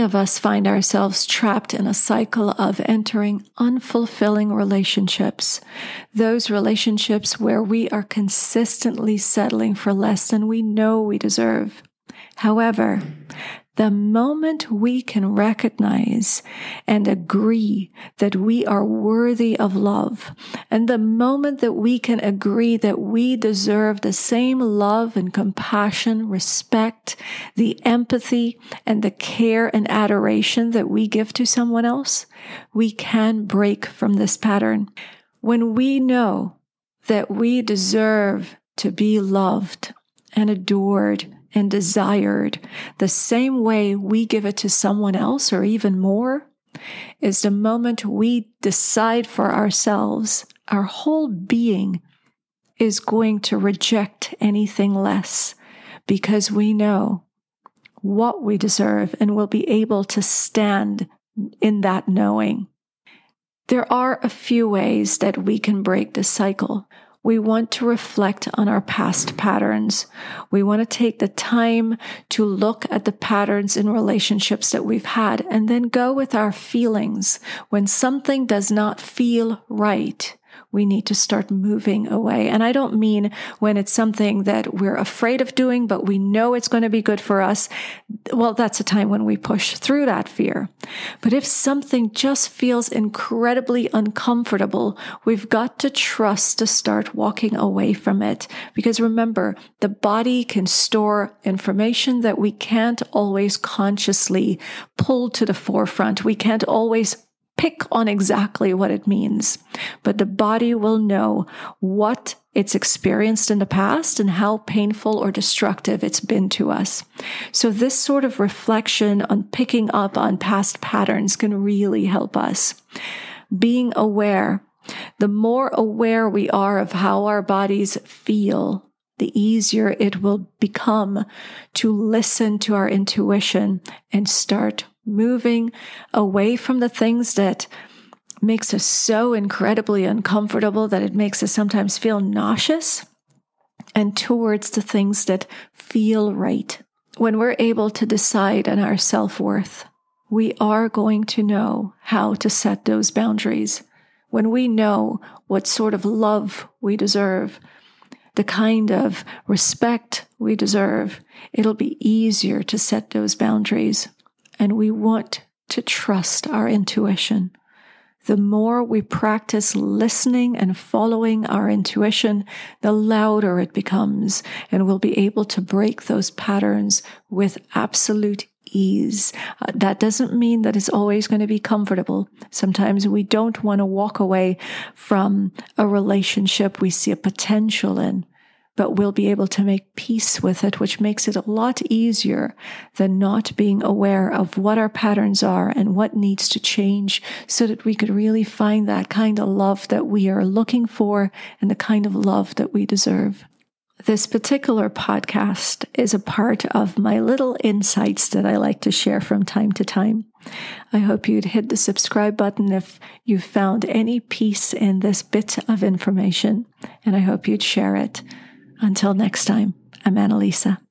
of us find ourselves trapped in a cycle of entering unfulfilling relationships. Those relationships where we are consistently settling for less than we know we deserve. However, the moment we can recognize and agree that we are worthy of love, and the moment that we can agree that we deserve the same love and compassion, respect, the empathy, and the care and adoration that we give to someone else, we can break from this pattern. When we know that we deserve to be loved and adored and desired the same way we give it to someone else or even more is the moment we decide for ourselves, our whole being is going to reject anything less because we know what we deserve and will be able to stand in that knowing. There are a few ways that we can break this cycle we want to reflect on our past patterns. We want to take the time to look at the patterns in relationships that we've had and then go with our feelings. When something does not feel right, we need to start moving away. And I don't mean when it's something that we're afraid of doing, but we know it's going to be good for us. Well, that's a time when we push through that fear. But if something just feels incredibly uncomfortable, we've got to trust to start walking away from it. Because remember, the body can store information that we can't always consciously pull to the forefront. We can't always pick on exactly what it means, but the body will know what it's experienced in the past and how painful or destructive it's been to us. So this sort of reflection on picking up on past patterns can really help us. Being aware, the more aware we are of how our bodies feel, the easier it will become to listen to our intuition and start moving away from the things that makes us so incredibly uncomfortable that it makes us sometimes feel nauseous and towards the things that feel right. When we're able to decide on our self worth, we are going to know how to set those boundaries. When we know what sort of love we deserve, the kind of respect we deserve, it'll be easier to set those boundaries and we want to trust our intuition. The more we practice listening and following our intuition, the louder it becomes, and we'll be able to break those patterns with absolute ease. Uh, that doesn't mean that it's always going to be comfortable. Sometimes we don't want to walk away from a relationship we see a potential in but we'll be able to make peace with it, which makes it a lot easier than not being aware of what our patterns are and what needs to change so that we could really find that kind of love that we are looking for and the kind of love that we deserve. This particular podcast is a part of my little insights that I like to share from time to time. I hope you'd hit the subscribe button if you found any peace in this bit of information, and I hope you'd share it. Until next time, I'm Annalisa.